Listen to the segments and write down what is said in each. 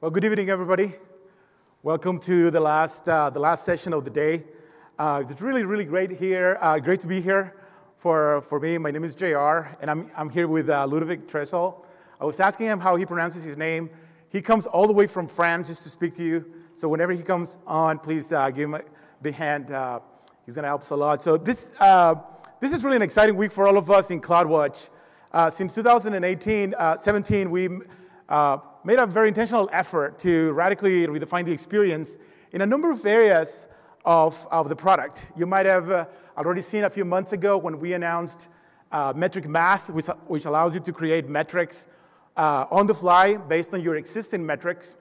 Well, good evening, everybody. Welcome to the last, uh, the last session of the day. Uh, it's really, really great here. Uh, great to be here for, for me. My name is JR, and I'm, I'm here with uh, Ludovic Tresol. I was asking him how he pronounces his name. He comes all the way from France just to speak to you. So whenever he comes on, please uh, give him a big hand. Uh, he's going to help us a lot. So this, this is really an exciting week for all of us in CloudWatch. since 2018, 17, we made a very intentional effort to radically redefine the experience in a number of areas of, of the product. You might have uh, already seen a few months ago when we announced uh, metric math, which, which, allows you to create metrics uh, on the fly based on your existing metrics.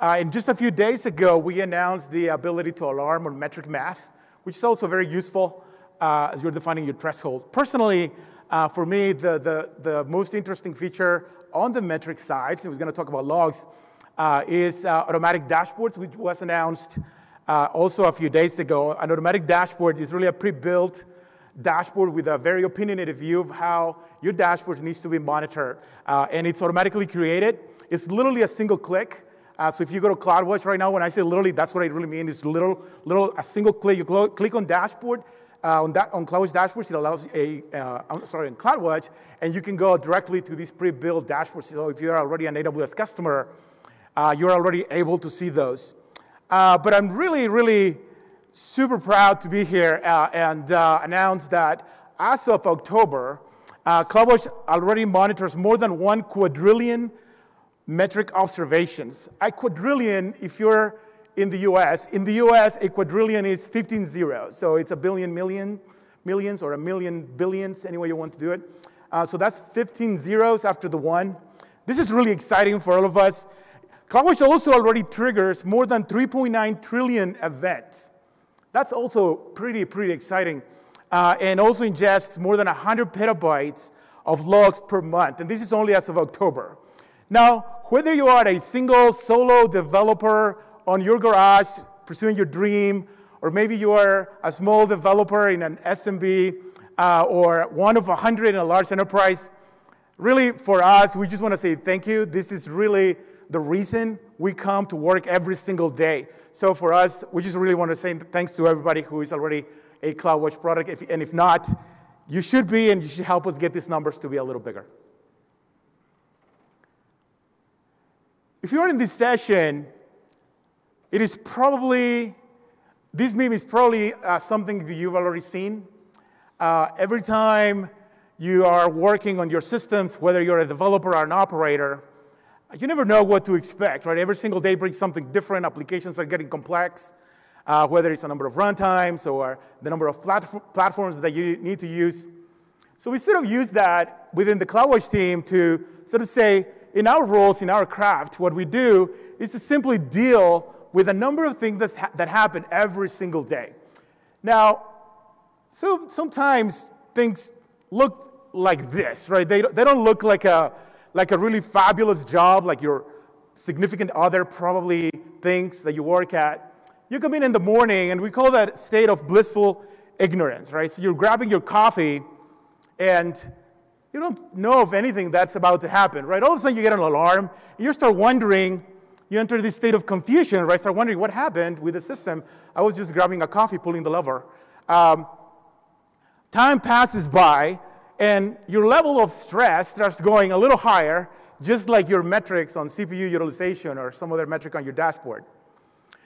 Uh, and just a few days ago, we announced the ability to alarm on metric math, which is also very useful uh, as you're defining your threshold. Personally, uh, for me, the, the, the most interesting feature on the metric side, so we're going to talk about logs, uh, is uh, automatic dashboards, which was announced uh, also a few days ago. An automatic dashboard is really a pre-built dashboard with a very opinionated view of how your dashboard needs to be monitored. Uh, and it's automatically created. It's literally a single click. Uh, so if you go to CloudWatch right now, when I say literally, that's what I really mean. It's little, little, a single click. You click on dashboard, uh, on, that, on CloudWatch dashboards, it allows a, uh, sorry, on CloudWatch, and you can go directly to these pre-built dashboards. So if you're already an AWS customer, uh, you're already able to see those. Uh, but I'm really, really super proud to be here uh, and uh, announce that as of October, CloudWatch already monitors more than one quadrillion metric observations. A quadrillion, if you're in the US. In the US, a quadrillion is 15 zeros. So it's a billion million, millions or a million billions, any way you want to do it. Uh, so that's 15 zeros after the one. This is really exciting for all of us. CloudWatch also already triggers more than 3.9 trillion events. That's also pretty, pretty exciting. Uh, and also ingests more than 100 petabytes of logs per month. And this is only as of October. Now, whether you are a single solo developer on your garage pursuing your dream, or maybe you are a small developer in an SMB uh, or one of 100 in a large enterprise. Really, for us, we just want to say thank you. This is really the reason we come to work every single day. So for us, we just really want to say thanks to everybody who is already a CloudWatch product. If, and if not, you should be, and you should help us get these numbers to be a little bigger. If you're in this session it is probably, this meme is probably uh, something that you've already seen. Uh, every time you are working on your systems, whether you're a developer or an operator, you never know what to expect, right? Every single day brings something different. Applications are getting complex, uh, whether it's a number of runtimes or the number of plat platforms that you need to use. So we sort of use that within the CloudWatch team to sort of say, in our roles, in our craft, what we do is to simply deal with a number of things ha that happen every single day. Now, so sometimes things look like this, right? They, they don't look like a, like a really fabulous job, like your significant other probably thinks that you work at. You come in in the morning, and we call that state of blissful ignorance, right? So you're grabbing your coffee, and you don't know of anything that's about to happen, right? All of a sudden, you get an alarm, and you start wondering, you enter this state of confusion, right? Start wondering what happened with the system. I was just grabbing a coffee, pulling the lever. Um, time passes by, and your level of stress starts going a little higher, just like your metrics on CPU utilization or some other metric on your dashboard.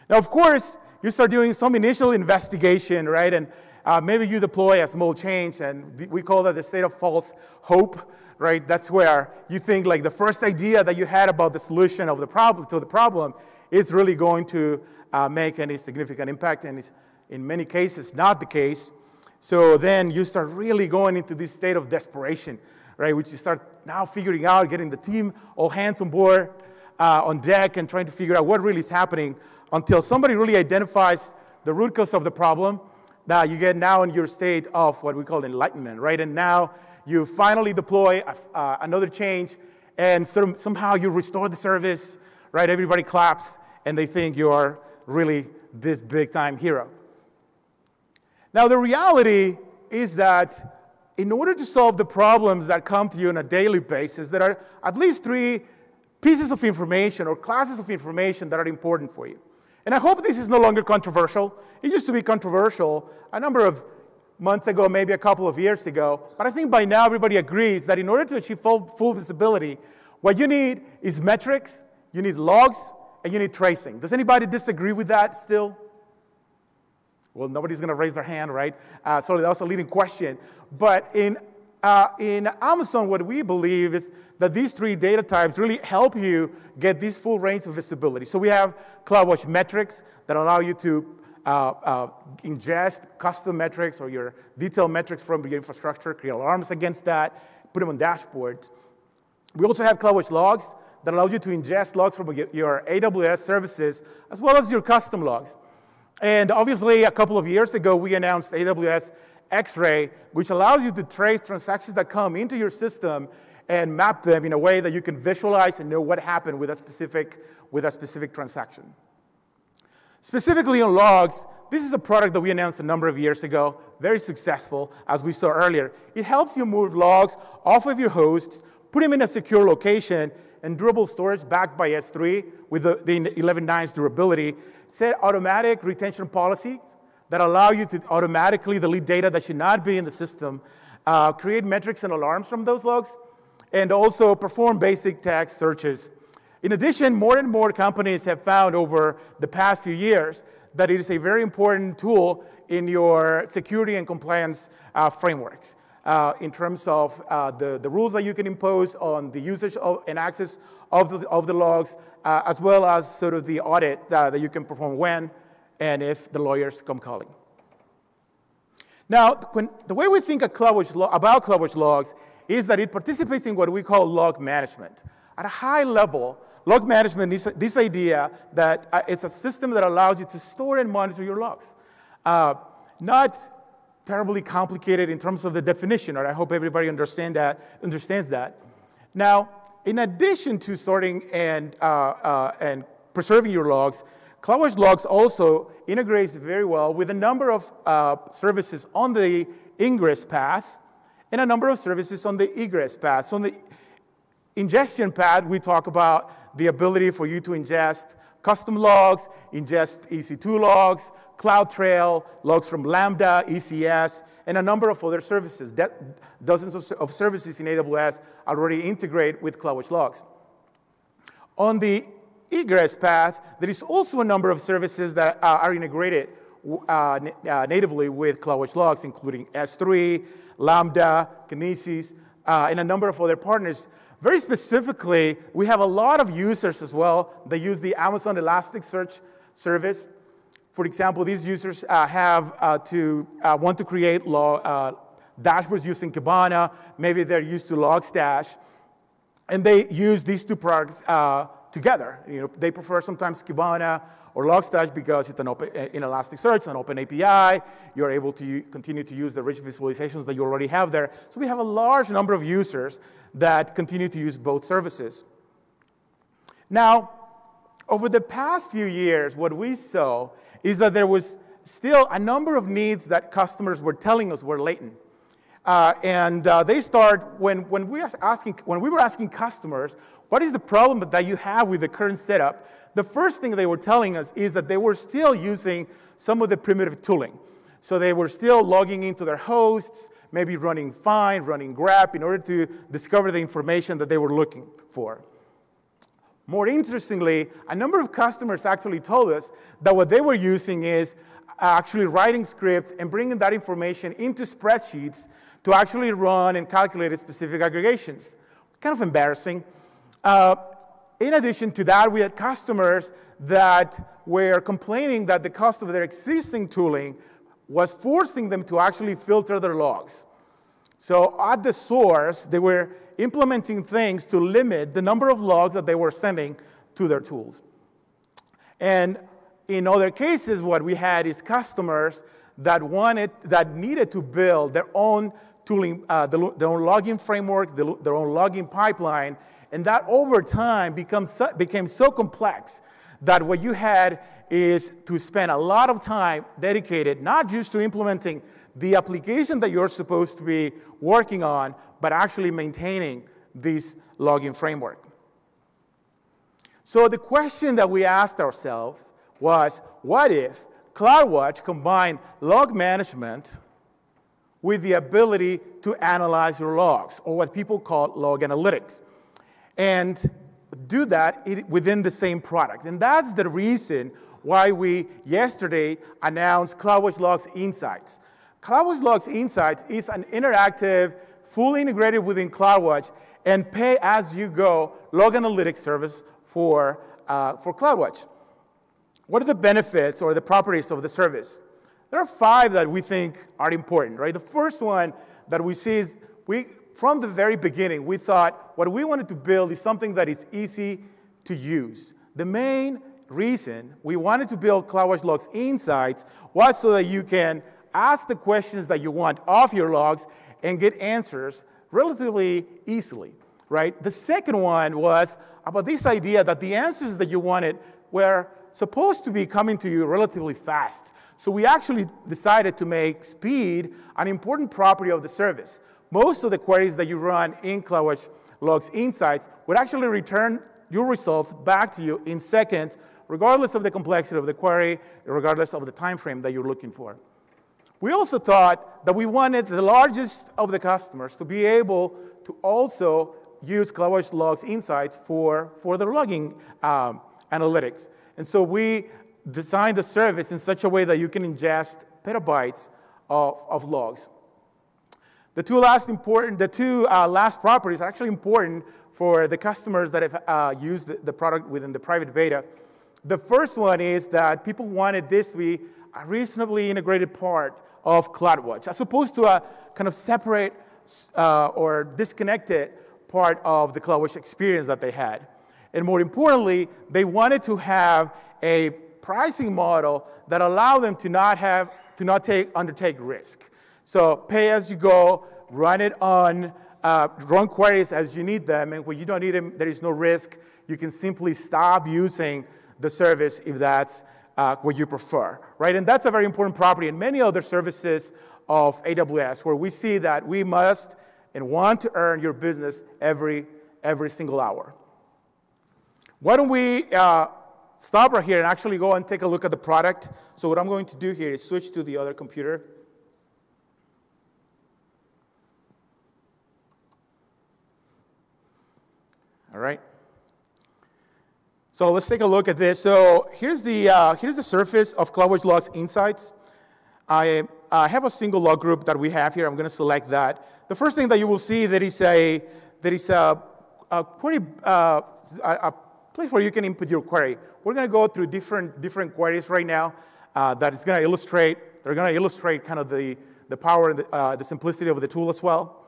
Now, of course, you start doing some initial investigation, right? And uh, maybe you deploy a small change, and we call that the state of false hope, right? That's where you think like the first idea that you had about the solution of the problem to the problem is really going to uh, make any significant impact, and it's in many cases not the case. So then you start really going into this state of desperation, right? Which you start now figuring out, getting the team all hands on board, uh, on deck, and trying to figure out what really is happening until somebody really identifies the root cause of the problem now you get now in your state of what we call enlightenment, right? And now you finally deploy a, uh, another change, and somehow you restore the service, right? Everybody claps, and they think you are really this big time hero. Now the reality is that in order to solve the problems that come to you on a daily basis, there are at least three pieces of information or classes of information that are important for you. And I hope this is no longer controversial. It used to be controversial a number of months ago, maybe a couple of years ago. But I think by now everybody agrees that in order to achieve full, full visibility, what you need is metrics, you need logs, and you need tracing. Does anybody disagree with that still? Well, nobody's going to raise their hand, right? Uh, so that was a leading question. But in, uh, in Amazon, what we believe is that these three data types really help you get this full range of visibility. So we have CloudWatch metrics that allow you to uh, uh, ingest custom metrics or your detailed metrics from your infrastructure, create alarms against that, put them on dashboards. We also have CloudWatch logs that allow you to ingest logs from your AWS services as well as your custom logs. And obviously, a couple of years ago, we announced AWS X-Ray, which allows you to trace transactions that come into your system and map them in a way that you can visualize and know what happened with a specific, with a specific transaction. Specifically on logs, this is a product that we announced a number of years ago, very successful, as we saw earlier. It helps you move logs off of your hosts, put them in a secure location, and durable storage backed by S3 with the, the 11.9's durability, set automatic retention policies that allow you to automatically delete data that should not be in the system, uh, create metrics and alarms from those logs, and also perform basic text searches. In addition, more and more companies have found over the past few years that it is a very important tool in your security and compliance uh, frameworks. Uh, in terms of uh, the, the rules that you can impose on the usage of, and access of the, of the logs, uh, as well as sort of the audit uh, that you can perform when and if the lawyers come calling. Now, when, the way we think CloudWatch about CloudWatch logs is that it participates in what we call log management. At a high level, log management is this idea that uh, it's a system that allows you to store and monitor your logs. Uh, not terribly complicated in terms of the definition, or I hope everybody understand that, understands that. Now, in addition to storing and, uh, uh and preserving your logs, CloudWatch Logs also integrates very well with a number of uh, services on the ingress path and a number of services on the egress path. So on the ingestion path, we talk about the ability for you to ingest custom logs, ingest EC2 logs, CloudTrail, logs from Lambda, ECS, and a number of other services. De dozens of, of, services in AWS already integrate with CloudWatch logs. On the egress path, there is also a number of services that uh, are integrated uh, uh, natively with CloudWatch logs, including S3, Lambda, Kinesis, uh, and a number of other partners. Very specifically, we have a lot of users as well that use the Amazon Elasticsearch service. For example, these users uh, have to want to create log, dashboards using Kibana. Maybe they're used to Logstash. And they use these two products uh, together. You know, they prefer sometimes Kibana or Logstash because it's an open, in Elasticsearch, an open API. You're able to continue to use the rich visualizations that you already have there. So we have a large number of users that continue to use both services. Now, over the past few years, what we saw is that there was still a number of needs that customers were telling us were latent. Uh, and uh, they start when, when, we asking, when we were asking customers, what is the problem that you have with the current setup? the first thing they were telling us is that they were still using some of the primitive tooling. So they were still logging into their hosts, maybe running find, running grep in order to discover the information that they were looking for. More interestingly, a number of customers actually told us that what they were using is actually writing scripts and bringing that information into spreadsheets to actually run and calculate specific aggregations. Kind of embarrassing. Uh, in addition to that, we had customers that were complaining that the cost of their existing tooling was forcing them to actually filter their logs. So at the source, they were implementing things to limit the number of logs that they were sending to their tools. And in other cases, what we had is customers that wanted, that needed to build their own tooling, uh, their own logging framework, their own logging pipeline, and that over time became so complex that what you had is to spend a lot of time dedicated not just to implementing the application that you're supposed to be working on, but actually maintaining this logging framework. So the question that we asked ourselves was, what if CloudWatch combined log management with the ability to analyze your logs, or what people call log analytics, and do that within the same product. And that's the reason why we yesterday announced CloudWatch Logs Insights. CloudWatch Logs Insights is an interactive, fully integrated within CloudWatch and pay as you go log analytics service for, uh, for CloudWatch. What are the benefits or the properties of the service? There are five that we think are important, right? The first one that we see is we, from the very beginning, we thought what we wanted to build is something that is easy to use. The main reason we wanted to build CloudWatch Logs Insights was so that you can ask the questions that you want of your logs and get answers relatively easily, right? The second one was about this idea that the answers that you wanted were supposed to be coming to you relatively fast. So we actually decided to make speed an important property of the service. Most of the queries that you run in CloudWatch Logs Insights would actually return your results back to you in seconds, regardless of the complexity of the query, regardless of the time frame that you're looking for. We also thought that we wanted the largest of the customers to be able to also use CloudWatch Logs Insights for, for their logging um, analytics. And so we designed the service in such a way that you can ingest petabytes of, of logs. The two last important, the two uh, last properties are actually important for the customers that have uh, used the, the, product within the private beta. The first one is that people wanted this to be a reasonably integrated part of CloudWatch, as opposed to a kind of separate uh, or disconnected part of the CloudWatch experience that they had. And more importantly, they wanted to have a pricing model that allowed them to not have to not take undertake risk. So pay as you go, run it on, uh, run queries as you need them, and when you don't need them, there is no risk. You can simply stop using the service if that's uh, what you prefer, right? And that's a very important property in many other services of AWS, where we see that we must and want to earn your business every, every single hour. Why don't we uh, stop right here and actually go and take a look at the product? So what I'm going to do here is switch to the other computer. All right. So let's take a look at this. So here's the, uh, here's the surface of CloudWatch Logs Insights. I uh, have a single log group that we have here. I'm going to select that. The first thing that you will see that is a, that is a, a pretty, uh, a, place where you can input your query. We're going to go through different, different queries right now uh, that is going to illustrate, they're going to illustrate kind of the, the power and the, uh, the simplicity of the tool as well.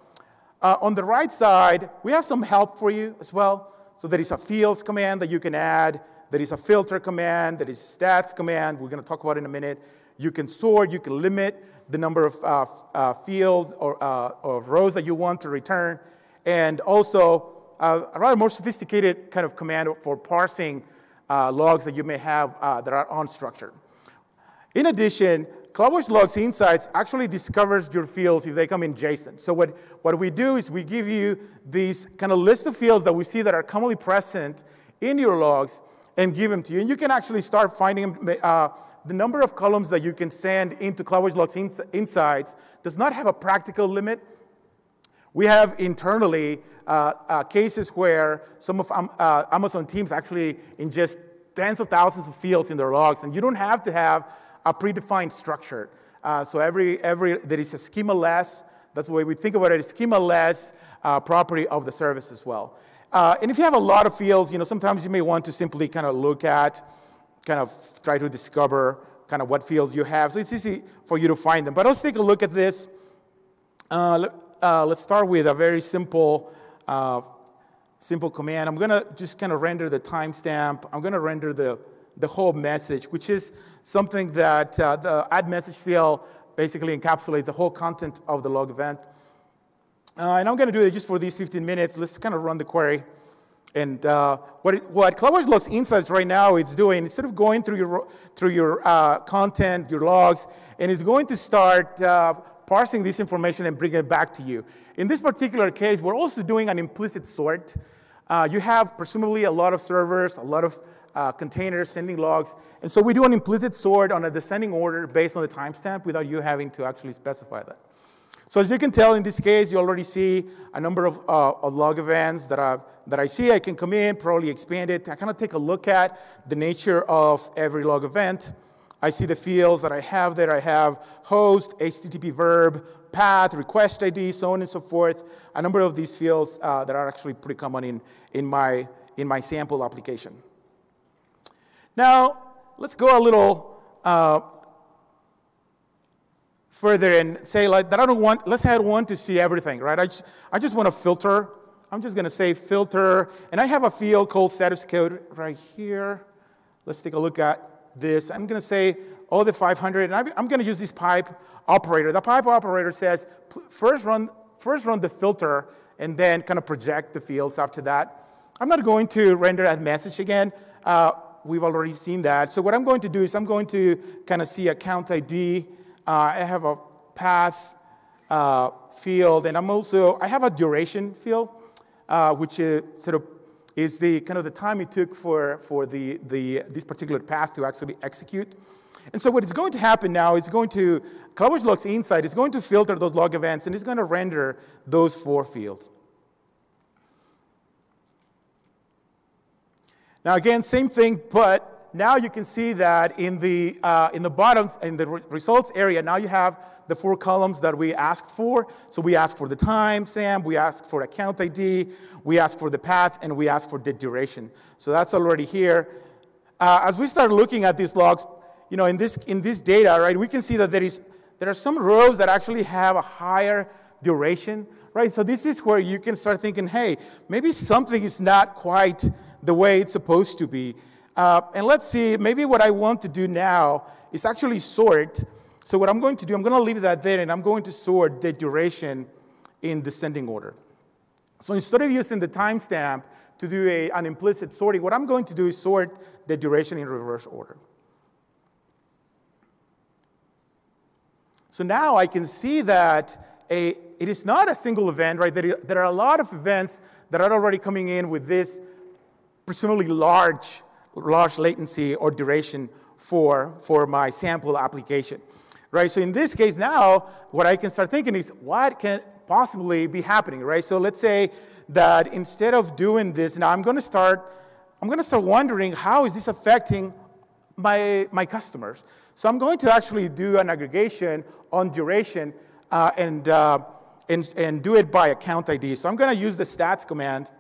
Uh, on the right side, we have some help for you as well. So there is a fields command that you can add. There is a filter command. There is stats command. We're going to talk about in a minute. You can sort. You can limit the number of uh, uh, fields or, uh, or, rows that you want to return. And also uh, a rather more sophisticated kind of command for parsing uh, logs that you may have that are unstructured. In addition, CloudWatch Logs Insights actually discovers your fields if they come in JSON. So what, what we do is we give you these kind of list of fields that we see that are commonly present in your logs and give them to you. And you can actually start finding uh, the number of columns that you can send into CloudWatch Logs Insights does not have a practical limit. We have internally uh, uh, cases where some of um, uh, Amazon teams actually ingest tens of thousands of fields in their logs, and you don't have to have a predefined structure. Uh, so every, every, there is a schema-less, that's the way we think about it, a schema-less uh, property of the service as well. Uh, and if you have a lot of fields, you know, sometimes you may want to simply kind of look at, kind of try to discover kind of what fields you have. So it's easy for you to find them. But let's take a look at this. Uh, uh, let's start with a very simple, uh, simple command. I'm gonna just kind of render the timestamp. I'm gonna render the, the whole message, which is something that uh, the add message field basically encapsulates the whole content of the log event. Uh, and I'm going to do it just for these 15 minutes. Let's kind of run the query. And uh, what, it, what CloudWatch Logs Insights right now it's doing sort of going through your, through your uh, content, your logs, and it's going to start uh, parsing this information and bringing it back to you. In this particular case, we're also doing an implicit sort. Uh, you have presumably a lot of servers, a lot of uh, containers sending logs. And so we do an implicit sort on a descending order based on the timestamp without you having to actually specify that. So as you can tell in this case, you already see a number of, uh, of log events that I, that I see. I can come in, probably expand it. I kind of take a look at the nature of every log event. I see the fields that I have there. I have host, HTTP verb, path, request ID, so on and so forth. A number of these fields uh, that are actually pretty common in, in, my, in my sample application. Now, let's go a little uh, further and say like that I don't want, let's I want to see everything, right? I just, I just want to filter. I'm just going to say filter, and I have a field called status code right here. Let's take a look at this. I'm going to say all the 500, and I'm going to use this pipe operator. The pipe operator says first run, first run the filter, and then kind of project the fields after that. I'm not going to render that message again. Uh, we've already seen that. So what I'm going to do is I'm going to kind of see account ID. Uh, I have a path uh, field, and I'm also, I have a duration field, uh, which is sort of is the kind of the time it took for, for the, the, this particular path to actually execute. And so what is going to happen now is going to, CloudWatch Logs Insight is going to filter those log events, and it's going to render those four fields. Now again, same thing, but now you can see that in the, uh, in the bottoms, in the re results area, now you have the four columns that we asked for. So we asked for the timestamp, we asked for account ID, we asked for the path, and we asked for the duration. So that's already here. Uh, as we start looking at these logs, you know, in this, in this data, right, we can see that there, is, there are some rows that actually have a higher duration, right? So this is where you can start thinking, hey, maybe something is not quite the way it's supposed to be. Uh, and let's see, maybe what I want to do now is actually sort. So what I'm going to do, I'm going to leave that there, and I'm going to sort the duration in descending order. So instead of using the timestamp to do a, an implicit sorting, what I'm going to do is sort the duration in reverse order. So now I can see that a, it is not a single event, right? There, there are a lot of events that are already coming in with this presumably large, large latency or duration for, for my sample application, right? So in this case now, what I can start thinking is what can possibly be happening, right? So let's say that instead of doing this, now I'm going to start, I'm going to start wondering how is this affecting my, my customers. So I'm going to actually do an aggregation on duration uh, and, uh, and, and do it by account ID. So I'm going to use the stats command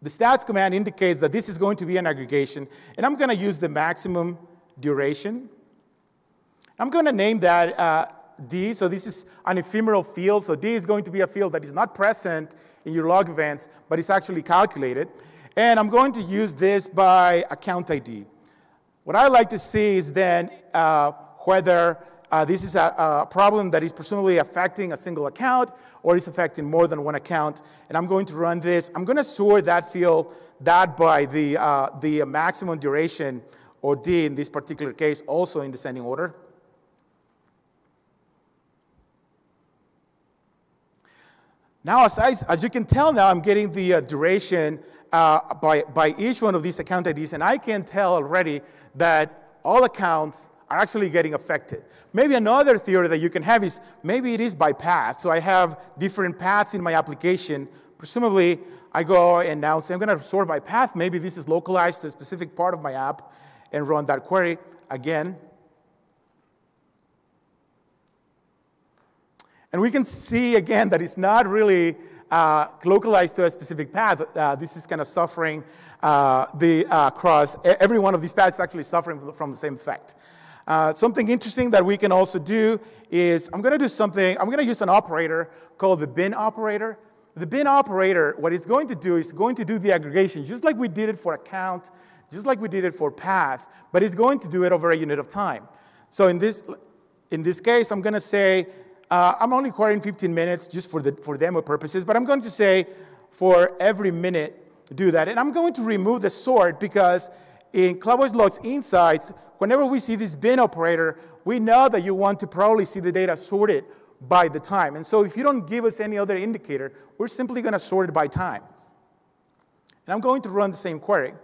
the stats command indicates that this is going to be an aggregation, and I'm going to use the maximum duration. I'm going to name that uh, D, so this is an ephemeral field. So D is going to be a field that is not present in your log events, but it's actually calculated. And I'm going to use this by account ID. What I like to see is then uh, whether uh, this is a, a, problem that is presumably affecting a single account or is affecting more than one account. And I'm going to run this. I'm going to sort that field, that by the, uh, the maximum duration, or D in this particular case, also in descending order. Now, as, I, as you can tell now, I'm getting the uh, duration uh, by, by each one of these account IDs, and I can tell already that all accounts are actually getting affected. Maybe another theory that you can have is maybe it is by path. So I have different paths in my application. Presumably, I go and now say I'm going to sort by path. Maybe this is localized to a specific part of my app and run that query again. And we can see again that it's not really uh, localized to a specific path. Uh, this is kind of suffering uh, the uh, across every one of these paths is actually suffering from the same effect. Uh, something interesting that we can also do is I'm going to do something, I'm going to use an operator called the bin operator. The bin operator, what it's going to do is going to do the aggregation, just like we did it for account, just like we did it for path, but it's going to do it over a unit of time. So in this, in this case, I'm going to say, uh, I'm only querying 15 minutes just for, the, for demo purposes, but I'm going to say for every minute, do that. And I'm going to remove the sort because in CloudWatch Logs Insights, whenever we see this bin operator, we know that you want to probably see the data sorted by the time. And so if you don't give us any other indicator, we're simply going to sort it by time. and I'm going to run the same query.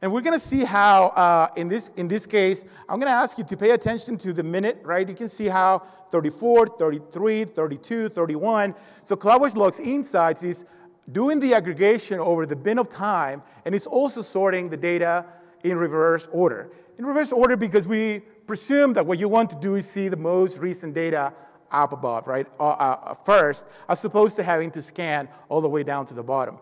And we're going to see how, uh, in, this, in this case, I'm going to ask you to pay attention to the minute, right? You can see how 34, 33, 32, 31. So CloudWatch Logs Insights is doing the aggregation over the bin of time, and it's also sorting the data in reverse order. In reverse order because we presume that what you want to do is see the most recent data up above, right, uh, uh, first, as opposed to having to scan all the way down to the bottom.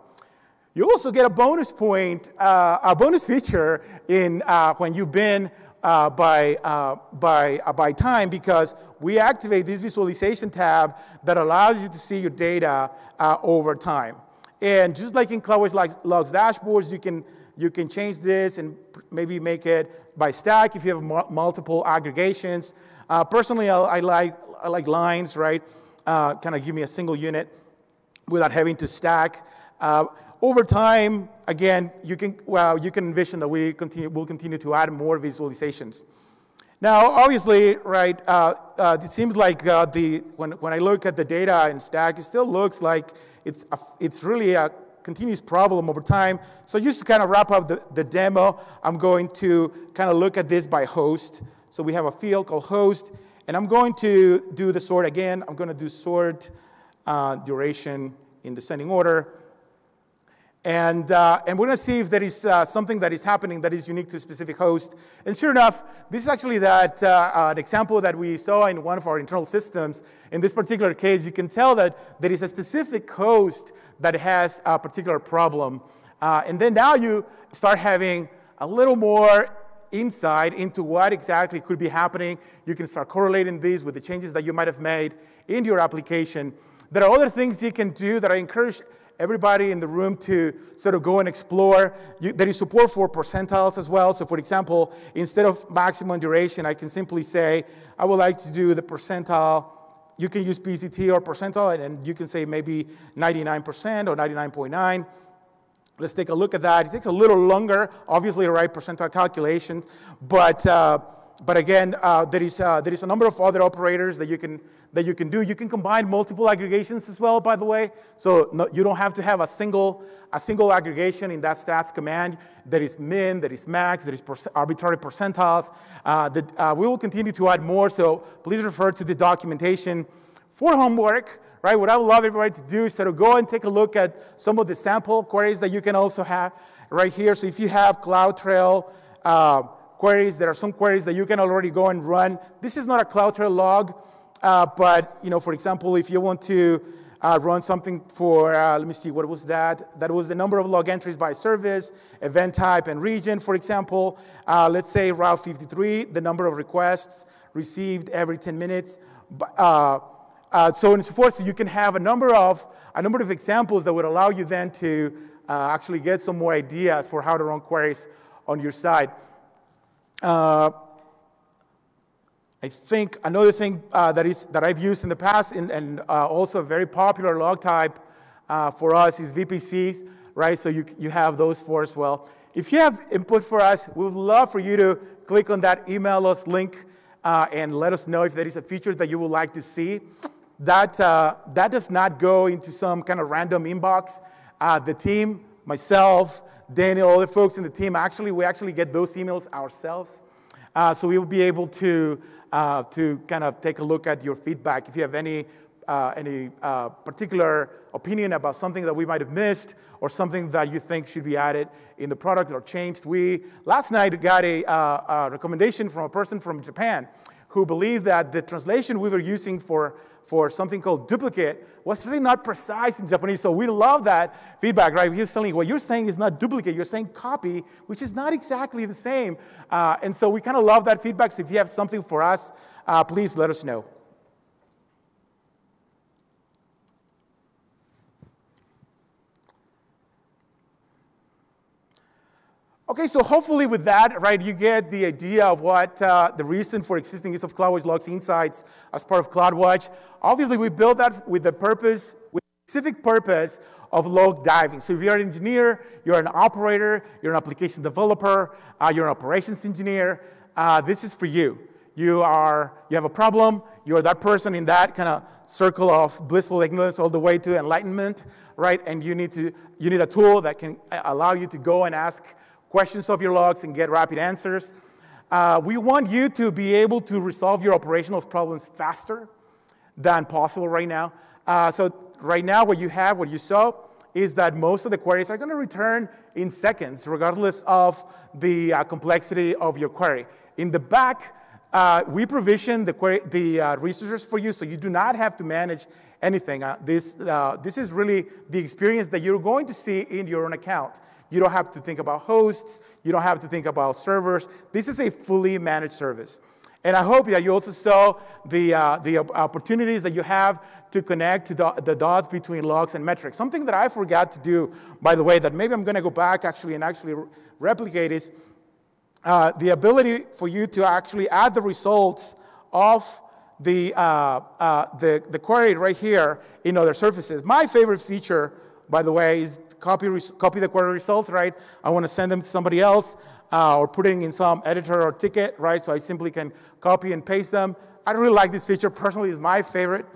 You also get a bonus point, uh, a bonus feature in uh, when you bin uh, by, uh, by, uh, by time because we activate this visualization tab that allows you to see your data uh, over time. And just like in CloudWatch Logs, dashboards, you can, you can change this and maybe make it by stack if you have multiple aggregations. personally, I, I, like, I like lines, right? kind of give me a single unit without having to stack. Uh, over time, again, you can, well, you can envision that we continue, will continue to add more visualizations. Now, obviously, right, uh, uh, it seems like uh, the, when, when I look at the data in Stack, it still looks like it's, a, it's really a continuous problem over time. So just to kind of wrap up the, the demo, I'm going to kind of look at this by host. So we have a field called host, and I'm going to do the sort again. I'm going to do sort uh, duration in descending order. And, uh, and we're going to see if there is uh, something that is happening that is unique to a specific host. And sure enough, this is actually that uh, an example that we saw in one of our internal systems. In this particular case, you can tell that there is a specific host that has a particular problem. Uh, and then now you start having a little more insight into what exactly could be happening. You can start correlating these with the changes that you might have made in your application. There are other things you can do that I encourage everybody in the room to sort of go and explore. You, there is support for percentiles as well. So for example, instead of maximum duration, I can simply say, I would like to do the percentile. You can use PCT or percentile, and you can say maybe 99% or 99.9. Let's take a look at that. It takes a little longer, obviously, to write percentile calculations, but uh, but again, uh, there, is, uh, there is a number of other operators that you, can, that you can do. You can combine multiple aggregations as well, by the way. So no, you don't have to have a single, a single aggregation in that stats command. There is min, there is max, there is arbitrary percentiles. Uh, that, uh, we will continue to add more, so please refer to the documentation for homework. Right, what I would love everybody to do is sort of go and take a look at some of the sample queries that you can also have right here. So if you have CloudTrail, uh, queries. There are some queries that you can already go and run. This is not a CloudTrail log, uh, but you know, for example, if you want to uh, run something for, uh, let me see, what was that? That was the number of log entries by service, event type, and region, for example. Uh, let's say Route 53, the number of requests received every 10 minutes. Uh, uh, so and so forth. So you can have a number of a number of examples that would allow you then to actually get some more ideas for how to run queries on your side. Uh, I think another thing uh, that, is, that I've used in the past and, and uh, also a very popular log type uh, for us is VPCs, right? So you, you have those for as well. If you have input for us, we would love for you to click on that email us link uh, and let us know if there is a feature that you would like to see. That, uh, that does not go into some kind of random inbox. the team, myself, Daniel, all the folks in the team, actually, we actually get those emails ourselves. Uh, so we will be able to, uh, to kind of take a look at your feedback. If you have any, uh, any uh, particular opinion about something that we might have missed or something that you think should be added in the product or changed, we last night got a, uh, a recommendation from a person from Japan who believed that the translation we were using for for something called duplicate was really not precise in Japanese. So we love that feedback, right? He was telling you, what you're saying is not duplicate, you're saying copy, which is not exactly the same. Uh, and so we kind of love that feedback. So if you have something for us, uh, please let us know. Okay, so hopefully with that, right, you get the idea of what uh, the reason for existing is of CloudWatch Logs Insights as part of CloudWatch. Obviously, we built that with the purpose, with the specific purpose of log diving. So if you're an engineer, you're an operator, you're an application developer, uh, you're an operations engineer, uh, this is for you. you are you have a problem you are that person in that kind of circle of blissful ignorance all the way to enlightenment right and you need to you need a tool that can allow you to go and ask questions of your logs and get rapid answers. Uh, we want you to be able to resolve your operational problems faster than possible right now. Uh, so right now what you have what you saw is that most of the queries are going to return in seconds regardless of the uh, complexity of your query. In the back uh, we provision the, the uh, resources for you so you do not have to manage anything. Uh, this, uh, this is really the experience that you're going to see in your own account. You don't have to think about hosts, you don't have to think about servers. This is a fully managed service. And I hope that you also saw the, uh, the opportunities that you have to connect to the, the, dots between logs and metrics. Something that I forgot to do, by the way, that maybe I'm going to go back actually and actually replicate is uh, the ability for you to actually add the results of the, uh, uh, the, the query right here in other surfaces. My favorite feature, by the way, is copy, copy the query results, right? I want to send them to somebody else uh, or putting in some editor or ticket, right? So I simply can copy and paste them. I really like this feature. Personally, it's my favorite.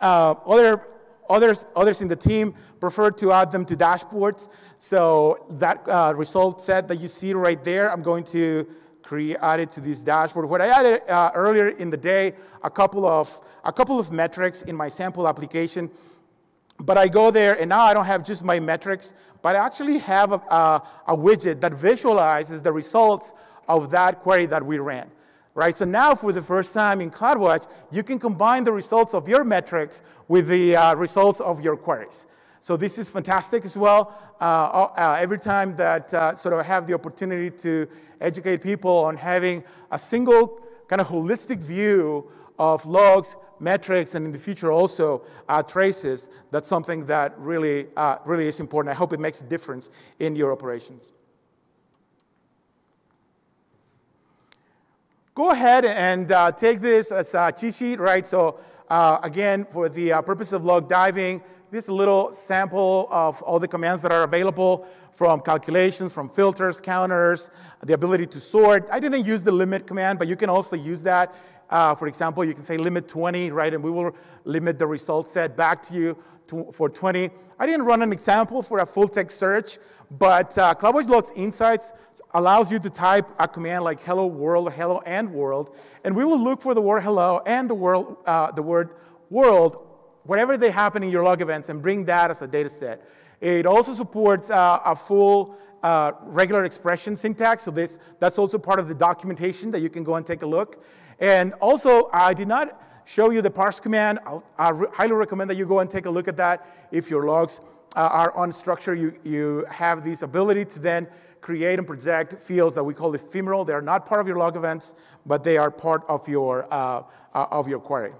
Uh, other Others, others in the team prefer to add them to dashboards. So that uh, result set that you see right there, I'm going to create add it to this dashboard. What I added uh, earlier in the day, a couple of a couple of metrics in my sample application. But I go there, and now I don't have just my metrics, but I actually have a, a, a widget that visualizes the results of that query that we ran right? So now for the first time in CloudWatch, you can combine the results of your metrics with the uh, results of your queries. So this is fantastic as well. Uh, uh, every time that uh, sort of have the opportunity to educate people on having a single kind of holistic view of logs, metrics, and in the future also uh, traces, that's something that really, uh, really is important. I hope it makes a difference in your operations. Go ahead and uh, take this as a cheat sheet, right? So uh, again, for the uh, purpose of log diving, this little sample of all the commands that are available from calculations, from filters, counters, the ability to sort. I didn't use the limit command, but you can also use that. Uh, for example, you can say limit 20, right? And we will limit the result set back to you to, for 20. I didn't run an example for a full text search, but uh, CloudWatch Logs Insights allows you to type a command like hello world hello and world, and we will look for the word hello and the, world, uh, the word world whatever they happen in your log events and bring that as a data set. It also supports uh, a full uh, regular expression syntax, so this, that's also part of the documentation that you can go and take a look. And also, I did not show you the parse command. I highly recommend that you go and take a look at that. If your logs uh, are unstructured, you, you have this ability to then create and project fields that we call ephemeral. They are not part of your log events, but they are part of your, uh, uh, of your query.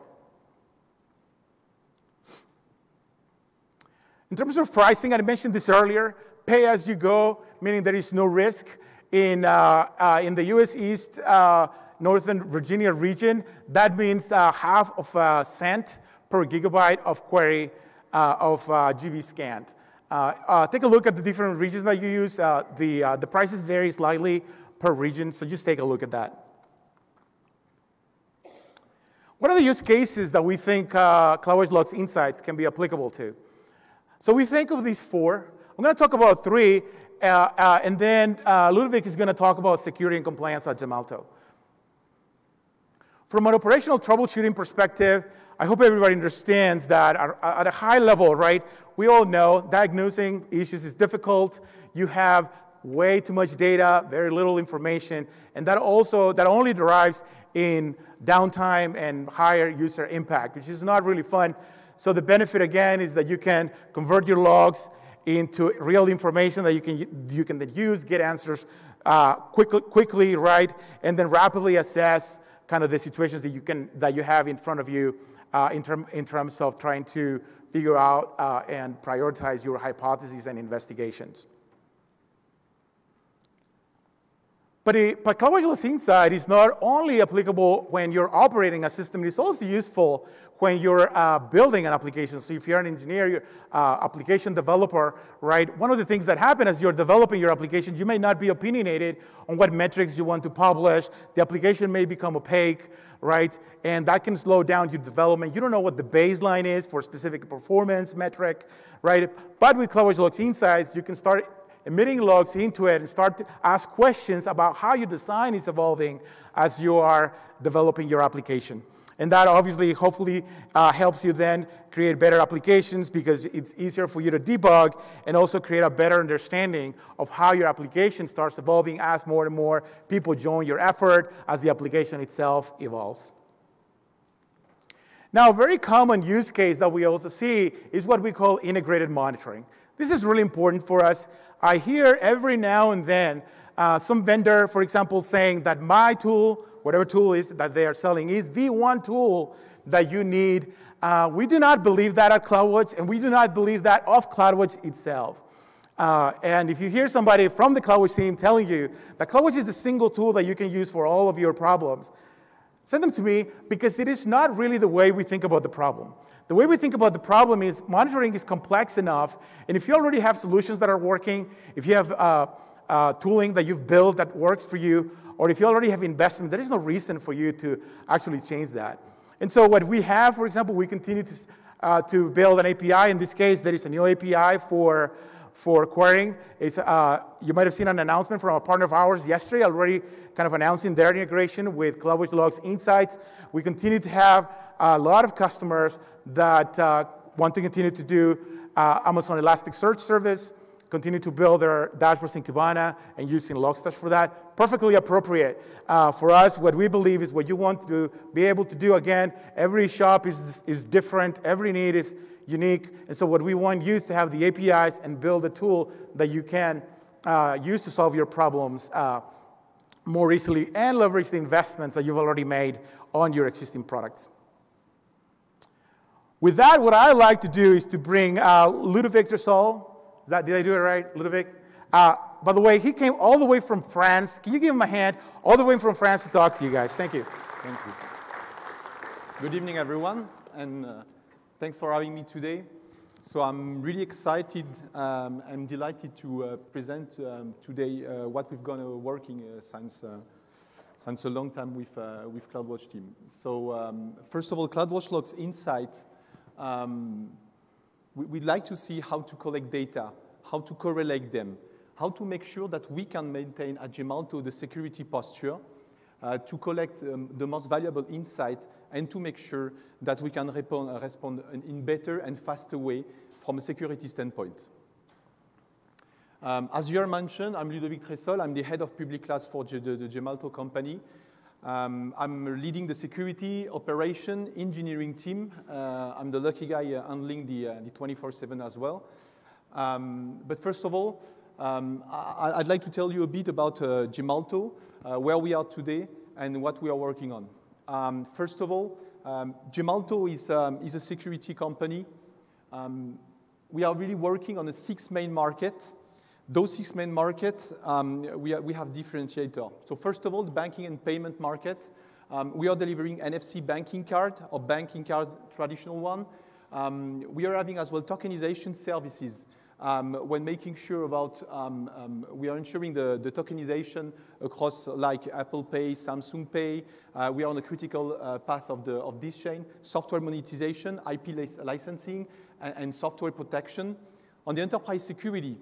In terms of pricing, I mentioned this earlier, pay as you go, meaning there is no risk. In, uh, uh in the US East, uh, Northern Virginia region, that means uh, half of a cent per gigabyte of query of GB scanned. Uh, uh, take a look at the different regions that you use. Uh, the, uh, the prices vary slightly per region, so just take a look at that. What are the use cases that we think uh, CloudWatch Logs Insights can be applicable to? So we think of these four. I'm going to talk about three, uh, and then Ludovic is going to talk about security and compliance at Gemalto. From an operational troubleshooting perspective, I hope everybody understands that at a high level, right, we all know diagnosing issues is difficult. You have way too much data, very little information, and that also, that only derives in downtime and higher user impact, which is not really fun. So the benefit again is that you can convert your logs into real information that you can, you can then use, get answers uh, quickly, quickly, right, and then rapidly assess kind of the situations that you, can, that you have in front of you uh, in, term, in terms of trying to figure out uh, and prioritize your hypotheses and investigations. But, it, but CloudWatch Insight is not only applicable when you're operating a system, it's also useful when you're uh, building an application. So if you're an engineer, you're, uh, application developer, right, one of the things that happen as you're developing your application, you may not be opinionated on what metrics you want to publish. The application may become opaque, right? And that can slow down your development. You don't know what the baseline is for specific performance metric, right? But with CloudWatch Insights, you can start emitting logs into it and start to ask questions about how your design is evolving as you are developing your application. And that obviously, hopefully, uh, helps you then create better applications because it's easier for you to debug and also create a better understanding of how your application starts evolving as more and more people join your effort as the application itself evolves. Now, a very common use case that we also see is what we call integrated monitoring. This is really important for us I hear every now and then uh, some vendor, for example, saying that my tool, whatever tool is that they are selling, is the one tool that you need. Uh, we do not believe that at CloudWatch, and we do not believe that of CloudWatch itself. Uh, and if you hear somebody from the CloudWatch team telling you that CloudWatch is the single tool that you can use for all of your problems, send them to me because it is not really the way we think about the problem. The way we think about the problem is monitoring is complex enough, and if you already have solutions that are working, if you have uh, uh, tooling that you've built that works for you, or if you already have investment, there is no reason for you to actually change that. And so what we have, for example, we continue to, uh, to build an API. In this case, there is a new API for for querying. Uh, you might have seen an announcement from a partner of ours yesterday already kind of announcing their integration with CloudWatch Logs Insights. We continue to have a lot of customers that uh, want to continue to do uh, Amazon Elasticsearch service, continue to build their dashboards in Kibana and using Logstash for that. Perfectly appropriate. Uh, for us, what we believe is what you want to be able to do. Again, every shop is, is different. Every need is unique. And so what we want you is to have the APIs and build a tool that you can uh, use to solve your problems uh, more easily and leverage the investments that you've already made on your existing products. With that, what I like to do is to bring uh, Ludovic Dressel. Is that, did I do it right, Ludovic? Uh, by the way, he came all the way from France. Can you give him a hand? All the way from France to talk to you guys. Thank you. Thank you. Good evening, everyone. And uh, Thanks for having me today. So I'm really excited. Um, I'm delighted to uh, present um, today uh, what we've gone working uh, since, uh, since a long time with, uh, with CloudWatch team. So um, first of all, CloudWatch Logs Insight. Um, we, would like to see how to collect data, how to correlate them, how to make sure that we can maintain at Gemalto the security posture uh, to collect um, the most valuable insight and to make sure that we can respond, respond in better and faster way from a security standpoint. Um, as you mentioned, I'm Ludovic Tressol. I'm the head of public clouds for G the, the Gemalto company. Um, I'm leading the security operation engineering team. Uh, I'm the lucky guy uh, handling the 24-7 uh, as well. Um, but first of all, um, I, would like to tell you a bit about uh, Gemalto, uh, where we are today, and what we are working on. Um, first of all, um, Gemalto is, um, is a security company. Um, we are really working on a six main markets. Those six main markets, um, we, we have differentiator. So first of all, the banking and payment market. we are delivering NFC banking card or banking card traditional one. we are having as well tokenization services um, when making sure about, um, um, we are ensuring the, the, tokenization across like Apple Pay, Samsung Pay. Uh, we are on a critical uh, path of, the, of this chain. Software monetization, IP licensing, and, and software protection. On the enterprise security,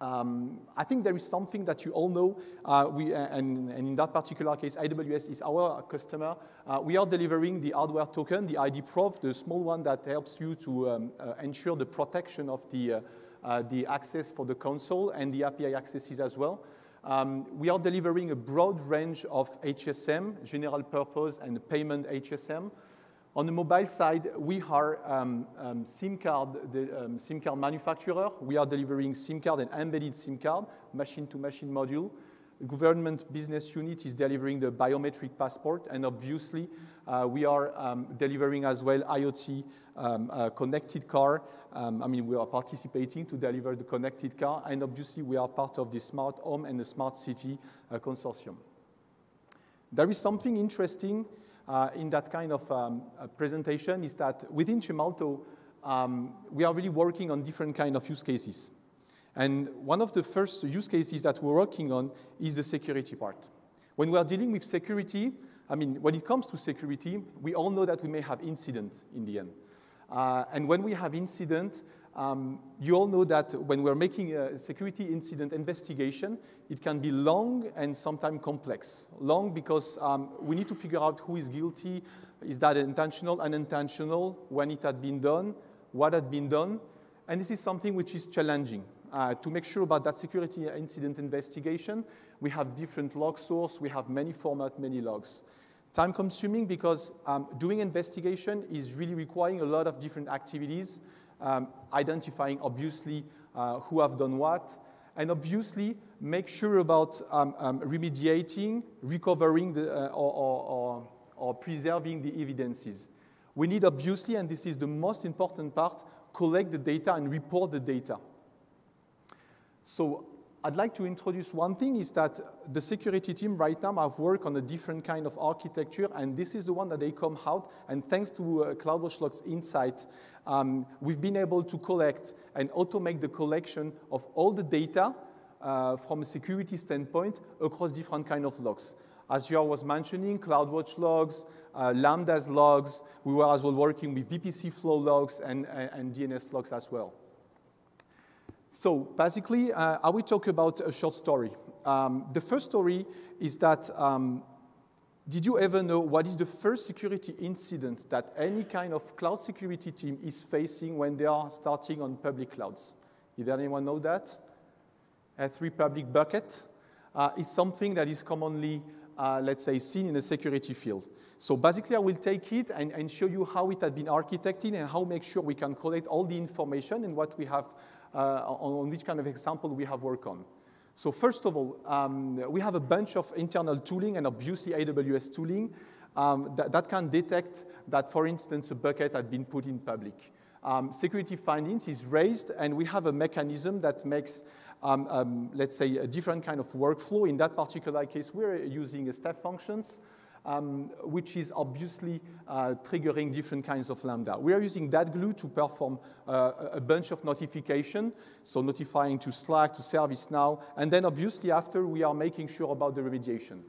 um, I think there is something that you all know, uh, we, and, and, in that particular case, AWS is our customer. Uh, we are delivering the hardware token, the IDProve, the small one that helps you to um, uh, ensure the protection of the, uh, uh, the access for the console and the API accesses as well. Um, we are delivering a broad range of HSM, general purpose and payment HSM. On the mobile side, we are um, um, SIM card, the um, SIM card manufacturer. We are delivering SIM card and embedded SIM card, machine-to-machine -machine module. government business unit is delivering the biometric passport, and obviously uh, we are um, delivering as well IoT um, uh, connected car. Um, I mean, we are participating to deliver the connected car, and obviously we are part of the smart home and the smart city uh, consortium. There is something interesting uh, in that kind of um, presentation is that within Gemalto, um, we are really working on different kind of use cases. And one of the first use cases that we're working on is the security part. When we are dealing with security, I mean, when it comes to security, we all know that we may have incidents in the end. Uh, and when we have incident, um, you all know that when we're making a security incident investigation, it can be long and sometimes complex. Long because um, we need to figure out who is guilty, is that intentional, unintentional, when it had been done, what had been done, and this is something which is challenging. Uh, to make sure about that security incident investigation, we have different log source, we have many format, many logs. Time consuming because um, doing investigation is really requiring a lot of different activities, um, identifying obviously uh, who have done what, and obviously make sure about um, um remediating, recovering the, uh, or, or, or, or preserving the evidences. We need obviously, and this is the most important part, collect the data and report the data. So I'd like to introduce one thing is that the security team right now have worked on a different kind of architecture, and this is the one that they come out. And thanks to uh, CloudWatch Logs Insight, um, we've been able to collect and automate the collection of all the data uh, from a security standpoint across different kind of logs. As Jar was mentioning, CloudWatch logs, uh, Lambdas logs. We were as well working with VPC flow logs and, and, and DNS logs as well. So basically, uh, I will talk about a short story. Um, the first story is that um, did you ever know what is the first security incident that any kind of cloud security team is facing when they are starting on public clouds? Did anyone know that? S3 public bucket uh, is something that is commonly, uh, let's say, seen in the security field. So basically, I will take it and, and show you how it had been architected and how make sure we can collect all the information and what we have uh, on which kind of example we have worked on. So first of all, um, we have a bunch of internal tooling and obviously AWS tooling um, that, that, can detect that, for instance, a bucket had been put in public. Um, security findings is raised, and we have a mechanism that makes, um, um, let's say, a different kind of workflow. In that particular case, we're using step functions um, which is obviously uh, triggering different kinds of Lambda. We are using that glue to perform uh, a bunch of notification, so notifying to Slack, to ServiceNow, and then obviously after we are making sure about the remediation.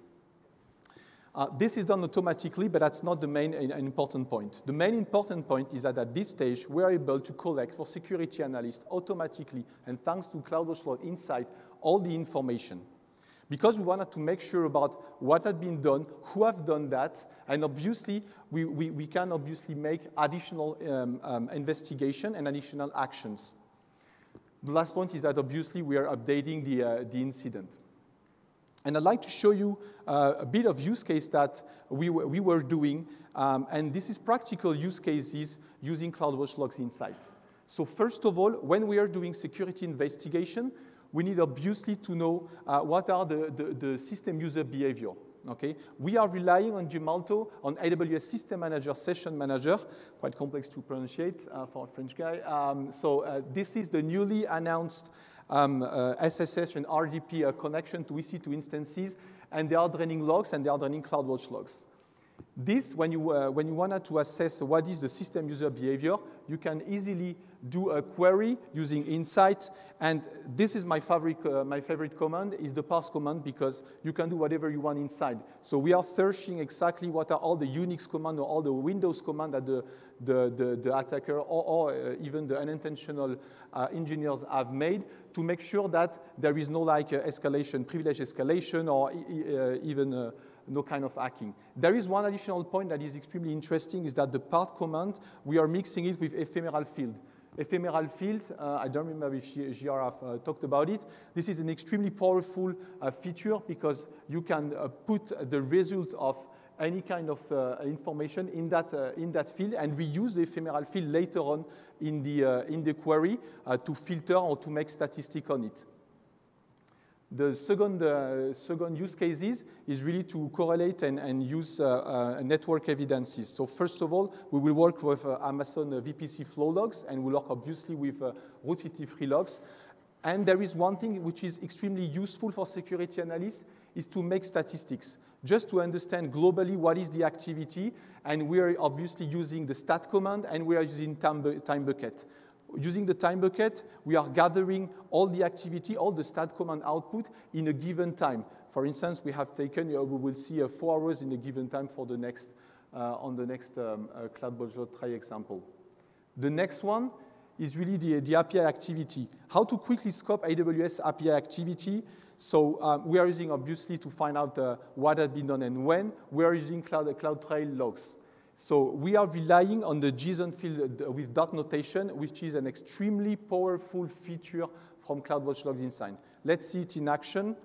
Uh, this is done automatically, but that's not the main uh, important point. The main important point is that at this stage, we are able to collect for security analysts automatically, and thanks to CloudWatch Log Insight, all the information because we wanted to make sure about what had been done, who have done that, and obviously we, we, we can obviously make additional um, um, investigation and additional actions. The last point is that obviously we are updating the, uh, the incident. And I'd like to show you uh, a bit of use case that we, we were doing, um, and this is practical use cases using CloudWatch Logs Insight. So first of all, when we are doing security investigation, we need obviously to know uh, what are the, the, the, system user behavior. Okay? We are relying on Gemalto, on AWS System Manager, Session Manager, quite complex to pronounce uh, for a French guy. Um, so uh, this is the newly announced um, uh, and RDP uh, connection to EC2 instances, and they are draining logs and they are draining CloudWatch logs. This, when you, uh, when you wanted to assess what is the system user behavior, you can easily do a query using Insight. And this is my favorite, uh, my favorite command, is the parse command, because you can do whatever you want inside. So we are searching exactly what are all the Unix command or all the Windows command that the, the, the, the attacker or, or uh, even the unintentional uh, engineers have made to make sure that there is no like uh, escalation, privilege escalation, or uh, even uh, no kind of hacking. There is one additional point that is extremely interesting is that the parse command, we are mixing it with ephemeral field ephemeral field. Uh, I don't remember if GRF uh, talked about it. This is an extremely powerful uh, feature because you can uh, put the result of any kind of uh, information in that, uh, in that field and we use the ephemeral field later on in the, in the query to filter or to make statistic on it. The second, uh, second use cases is really to correlate and, and use uh, uh, network evidences. So first of all, we will work with uh, Amazon uh, VPC flow logs, and we'll work obviously with uh, Route 53 logs. And there is one thing which is extremely useful for security analysts, is to make statistics, just to understand globally what is the activity. And we are obviously using the stat command, and we are using time, time bucket. Using the time bucket, we are gathering all the activity, all the stat command output in a given time. For instance, we have taken, uh, we will see uh, four hours in a given time for the next, uh, on the next um, uh, example. The next one is really the, the API activity. How to quickly scope AWS API activity. So um, we are using, obviously, to find out uh, what has been done and when. We are using Cloud, CloudTrail logs. So we are relying on the JSON field with dot notation, which is an extremely powerful feature from CloudWatch Logs Insight. Let's see it in action.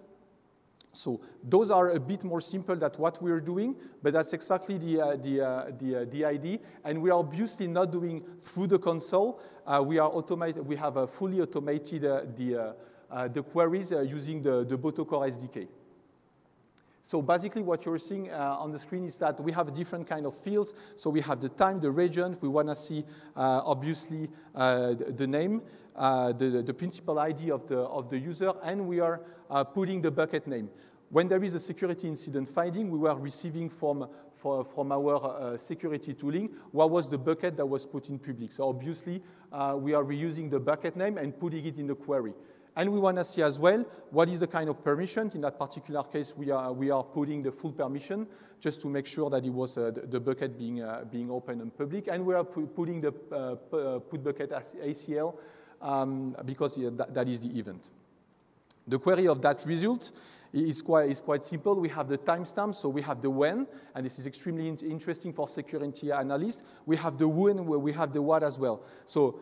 So those are a bit more simple than what we're doing, but that's exactly the, uh, the, uh, the, uh, the idea. And we are obviously not doing through the console. Uh, we, are automated, we have fully automated uh, the, uh, the queries using the, the Botocore SDK. So basically what you're seeing uh, on the screen is that we have different kind of fields. So we have the time, the region. We want to see, uh, obviously, uh, the, the, name, uh, the, the principal ID of the, of the user, and we are uh, putting the bucket name. When there is a security incident finding, we were receiving from, for, from our uh, security tooling what was the bucket that was put in public. So obviously, we are reusing the bucket name and putting it in the query. And we want to see as well what is the kind of permission. In that particular case, we are, we are putting the full permission just to make sure that it was uh, the, bucket being, uh, being open and public. And we are pu putting the uh, uh put bucket as ACL um, because that, that is the event. The query of that result is quite, is quite simple. We have the timestamp, so we have the when, and this is extremely in interesting for security analysts. We have the when, we have the what as well. So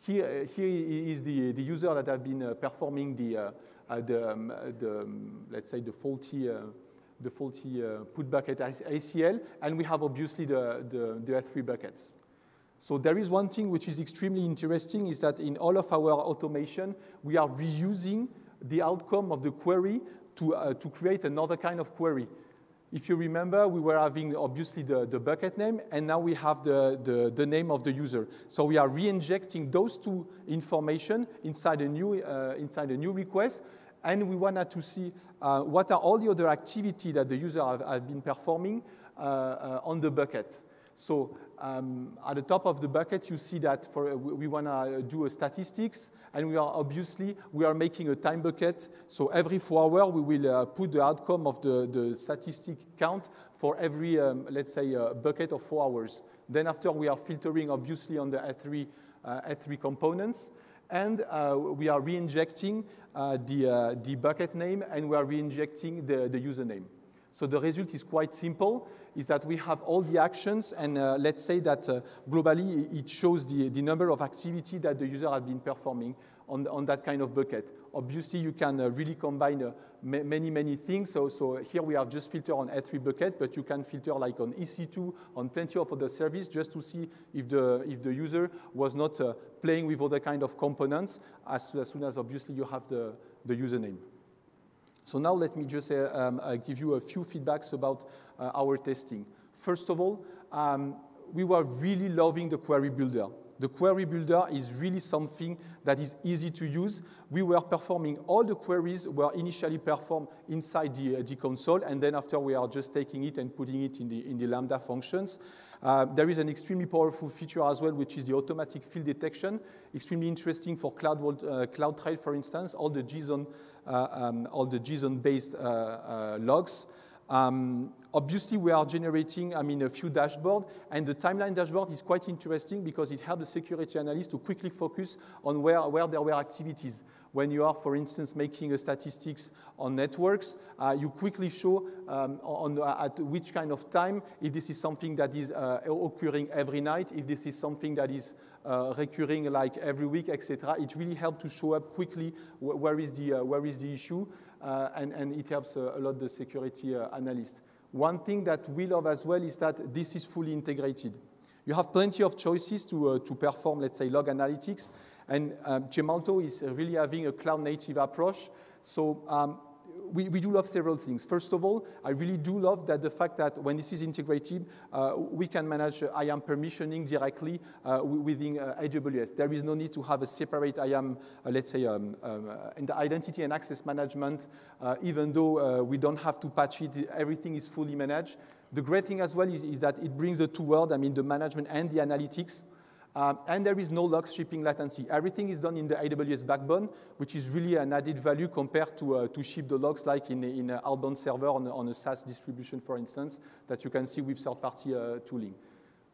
here, here is the, the user that have been uh, performing the, uh, the, um, the um, let's say, the faulty, uh, the faulty put bucket ACL, and we have obviously the, the, the S3 buckets. So there is one thing which is extremely interesting is that in all of our automation, we are reusing the outcome of the query to, uh, to create another kind of query. If you remember, we were having obviously the, the bucket name, and now we have the, the, the name of the user. So we are re-injecting those two information inside a new, uh, inside a new request, and we wanted to see uh, what are all the other activity that the user have, have been performing uh, uh on the bucket. So um, at the top of the bucket, you see that for, uh, we want to do a statistics, and we are obviously, we are making a time bucket. So every four hours, we will uh, put the outcome of the, the statistic count for every, um, let's say, uh, bucket of four hours. Then after, we are filtering, obviously, on the S3, uh, S3 components. And uh, we are re-injecting uh, the, the bucket name, and we are re-injecting the, the username. So the result is quite simple is that we have all the actions, and uh, let's say that uh, globally it shows the, the number of activity that the user has been performing on, on that kind of bucket. Obviously, you can uh, really combine uh, ma many, many things. So, so here we have just filter on S3 bucket, but you can filter like on EC2, on plenty of other service, just to see if the, if the user was not uh, playing with other kind of components, as, as soon as obviously you have the, the username. So now let me just uh, um, uh, give you a few feedbacks about uh, our testing. First of all, um, we were really loving the query builder. The query builder is really something that is easy to use. We were performing all the queries were initially performed inside the, uh, the console, and then after we are just taking it and putting it in the, in the Lambda functions. Uh, there is an extremely powerful feature as well, which is the automatic field detection. Extremely interesting for Cloud, uh, CloudTrail, for instance, all the JSON, uh, um, all the JSON-based uh, uh, logs. Um, obviously, we are generating, I mean, a few dashboards, and the timeline dashboard is quite interesting because it helps the security analyst to quickly focus on where, where there were activities. When you are, for instance, making a statistics on networks, uh, you quickly show um, on, uh, at which kind of time, if this is something that is uh, occurring every night, if this is something that is uh, recurring like every week, etc. It really helps to show up quickly wh where, is the, uh, where is the issue, and, and it helps a lot the security analyst. One thing that we love as well is that this is fully integrated. You have plenty of choices to, uh, to perform, let's say, log analytics. And uh, Gemalto is really having a cloud native approach. So um, we, we, do love several things. First of all, I really do love that the fact that when this is integrated, uh, we can manage uh, IAM permissioning directly uh, within uh, AWS. There is no need to have a separate IAM, uh, let's say, um, um, in the identity and access management, even though we don't have to patch it, everything is fully managed. The great thing as well is, is that it brings the two worlds, I mean, the management and the analytics. Um, and there is no log shipping latency. Everything is done in the AWS backbone, which is really an added value compared to, uh, to ship the logs like in, in an outbound server on, on, a SaaS distribution, for instance, that you can see with third-party uh, tooling.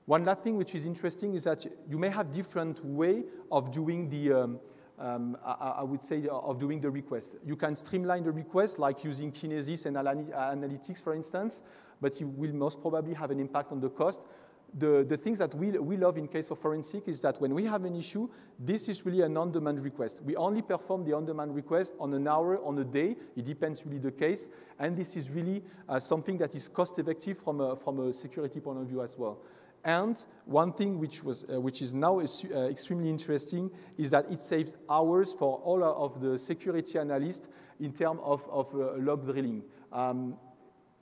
One last thing which is interesting is that you may have different way of doing the, um, um, I, I, would say, of doing the request. You can streamline the request, like using Kinesis and analytics, for instance, but you will most probably have an impact on the cost the, the things that we, we love in case of forensic is that when we have an issue, this is really an on-demand request. We only perform the on-demand request on an hour, on a day. It depends really the case. And this is really uh, something that is cost-effective from a, from a security point of view as well. And one thing which, was, uh, which is now uh, extremely interesting is that it saves hours for all of the security analysts in terms of, of uh, log drilling. Um,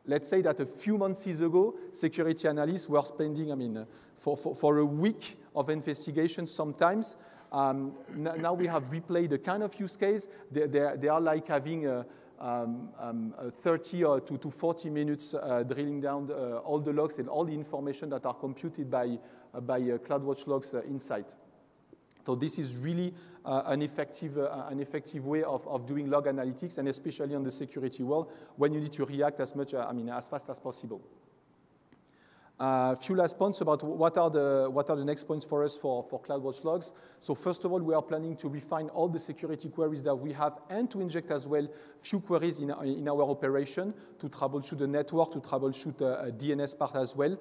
Let's say that a few months ago, security analysts were spending, I mean, for, for, for a week of investigation sometimes. Um, now we have replayed the kind of use case. They, they, they are like having a, um, um, a 30 or to, to 40 minutes uh, drilling down uh, all the logs and all the information that are computed by, uh, by uh, CloudWatch Logs uh, Insight. So this is really uh, an, effective, uh, an effective way of, of doing log analytics, and especially on the security world, when you need to react as much, uh, I mean, as fast as possible. A uh, few last points about what are, the, what are the next points for us for, for CloudWatch logs. So first of all, we are planning to refine all the security queries that we have and to inject as well few queries in, in our operation to troubleshoot the network, to troubleshoot a, a DNS part as well.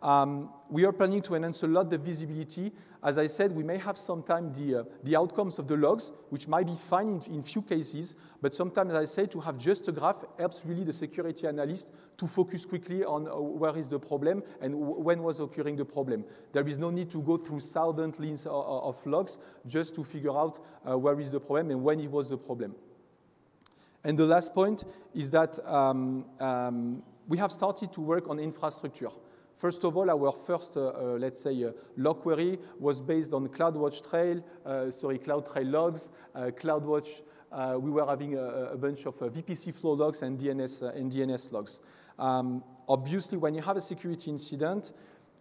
Um, we are planning to enhance a lot the visibility. As I said, we may have sometimes the, uh, the outcomes of the logs, which might be fine in, in few cases, but sometimes, as I said, to have just a graph helps really the security analyst to focus quickly on uh, where is the problem and when was occurring the problem. There is no need to go through thousands lines of, of logs just to figure out uh, where is the problem and when it was the problem. And the last point is that um, um, we have started to work on infrastructure. First of all, our first, uh, uh, let's say, uh, log query was based on CloudWatch Trail, sorry, CloudTrail logs, CloudWatch. We were having a, a bunch of VPC flow logs and DNS, and DNS logs. Um, obviously, when you have a security incident,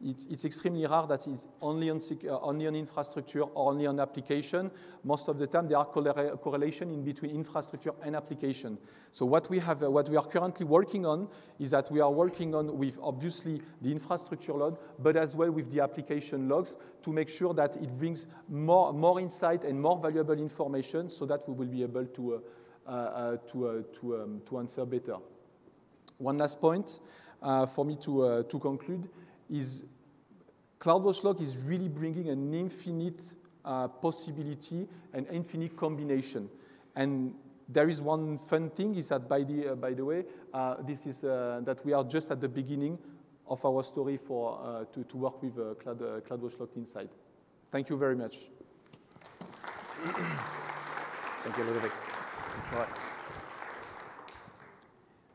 it's, it's, extremely rare that it's only on, uh, only on infrastructure or only on application. Most of the time, there are correlation in between infrastructure and application. So what we have, uh, what we are currently working on is that we are working on with obviously the infrastructure log, but as well with the application logs to make sure that it brings more, more insight and more valuable information so that we will be able to, uh, uh, uh to, uh, to, um, to answer better. One last point for me to, to conclude is CloudWatch Log is really bringing an infinite uh, possibility and infinite combination. And there is one fun thing is that, by the, uh, by the way, uh, this is uh, that we are just at the beginning of our story for, uh, to, to work with uh, Cloud, CloudWatch Logs Insight. Thank you very much. Thank you, Ludovic. Thanks a lot.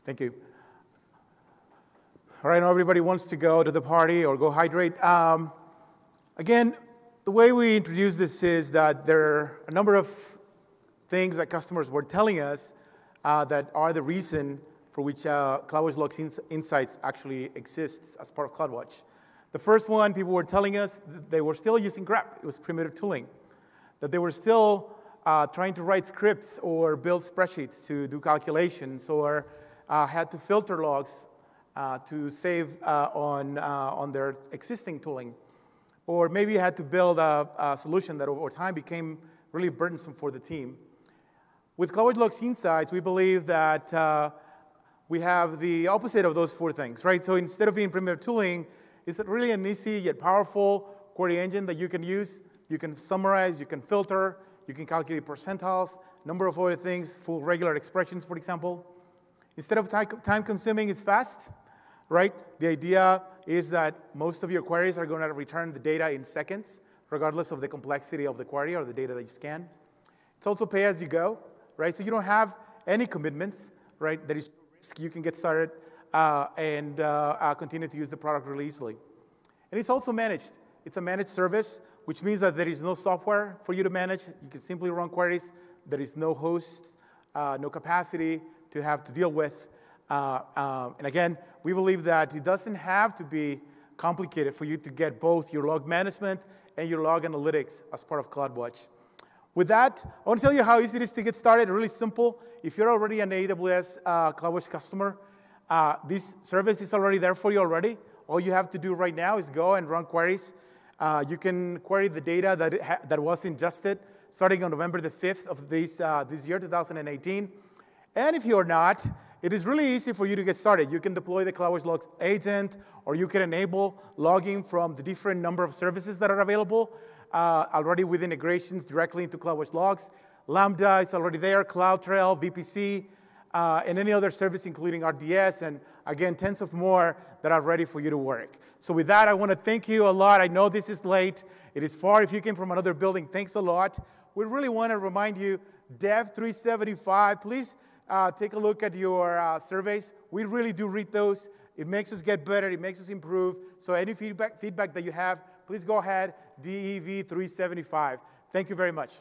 Thank you. All right, now everybody wants to go to the party or go hydrate. Um, again, the way we introduce this is that there are a number of things that customers were telling us uh, that are the reason for which uh, CloudWatch Logs Insights actually exists as part of CloudWatch. The first one, people were telling us they were still using grep. It was primitive tooling. That they were still uh, trying to write scripts or build spreadsheets to do calculations or uh, had to filter logs uh, to save uh, on, uh, on their existing tooling. Or maybe you had to build a, a, solution that over time became really burdensome for the team. With Logs Insights, we believe that uh, we have the opposite of those four things, right? So instead of being primitive tooling, it's really an easy yet powerful query engine that you can use. You can summarize, you can filter, you can calculate percentiles, number of other things, full regular expressions, for example. Instead of time consuming, it's fast right? The idea is that most of your queries are going to return the data in seconds, regardless of the complexity of the query or the data that you scan. It's also pay as you go, right? So you don't have any commitments, right? No risk. You can get started uh, and uh, uh, continue to use the product really easily. And it's also managed. It's a managed service, which means that there is no software for you to manage. You can simply run queries. There is no host, uh, no capacity to have to deal with. Uh, um, and again, we believe that it doesn't have to be complicated for you to get both your log management and your log analytics as part of CloudWatch. With that, I want to tell you how easy it is to get started. Really simple. If you're already an AWS uh, CloudWatch customer, uh, this service is already there for you already. All you have to do right now is go and run queries. Uh, you can query the data that, that was ingested starting on November the 5th of this, uh, this year, 2018. And if you're not, it is really easy for you to get started. You can deploy the CloudWatch Logs agent, or you can enable logging from the different number of services that are available uh, already with integrations directly into CloudWatch Logs. Lambda is already there, CloudTrail, VPC, uh, and any other service, including RDS, and again, tens of more that are ready for you to work. So with that, I want to thank you a lot. I know this is late. It is far if you came from another building. Thanks a lot. We really want to remind you, Dev 375, please uh, take a look at your uh, surveys. We really do read those. It makes us get better. It makes us improve. So any feedback, feedback that you have, please go ahead, DEV 375. Thank you very much.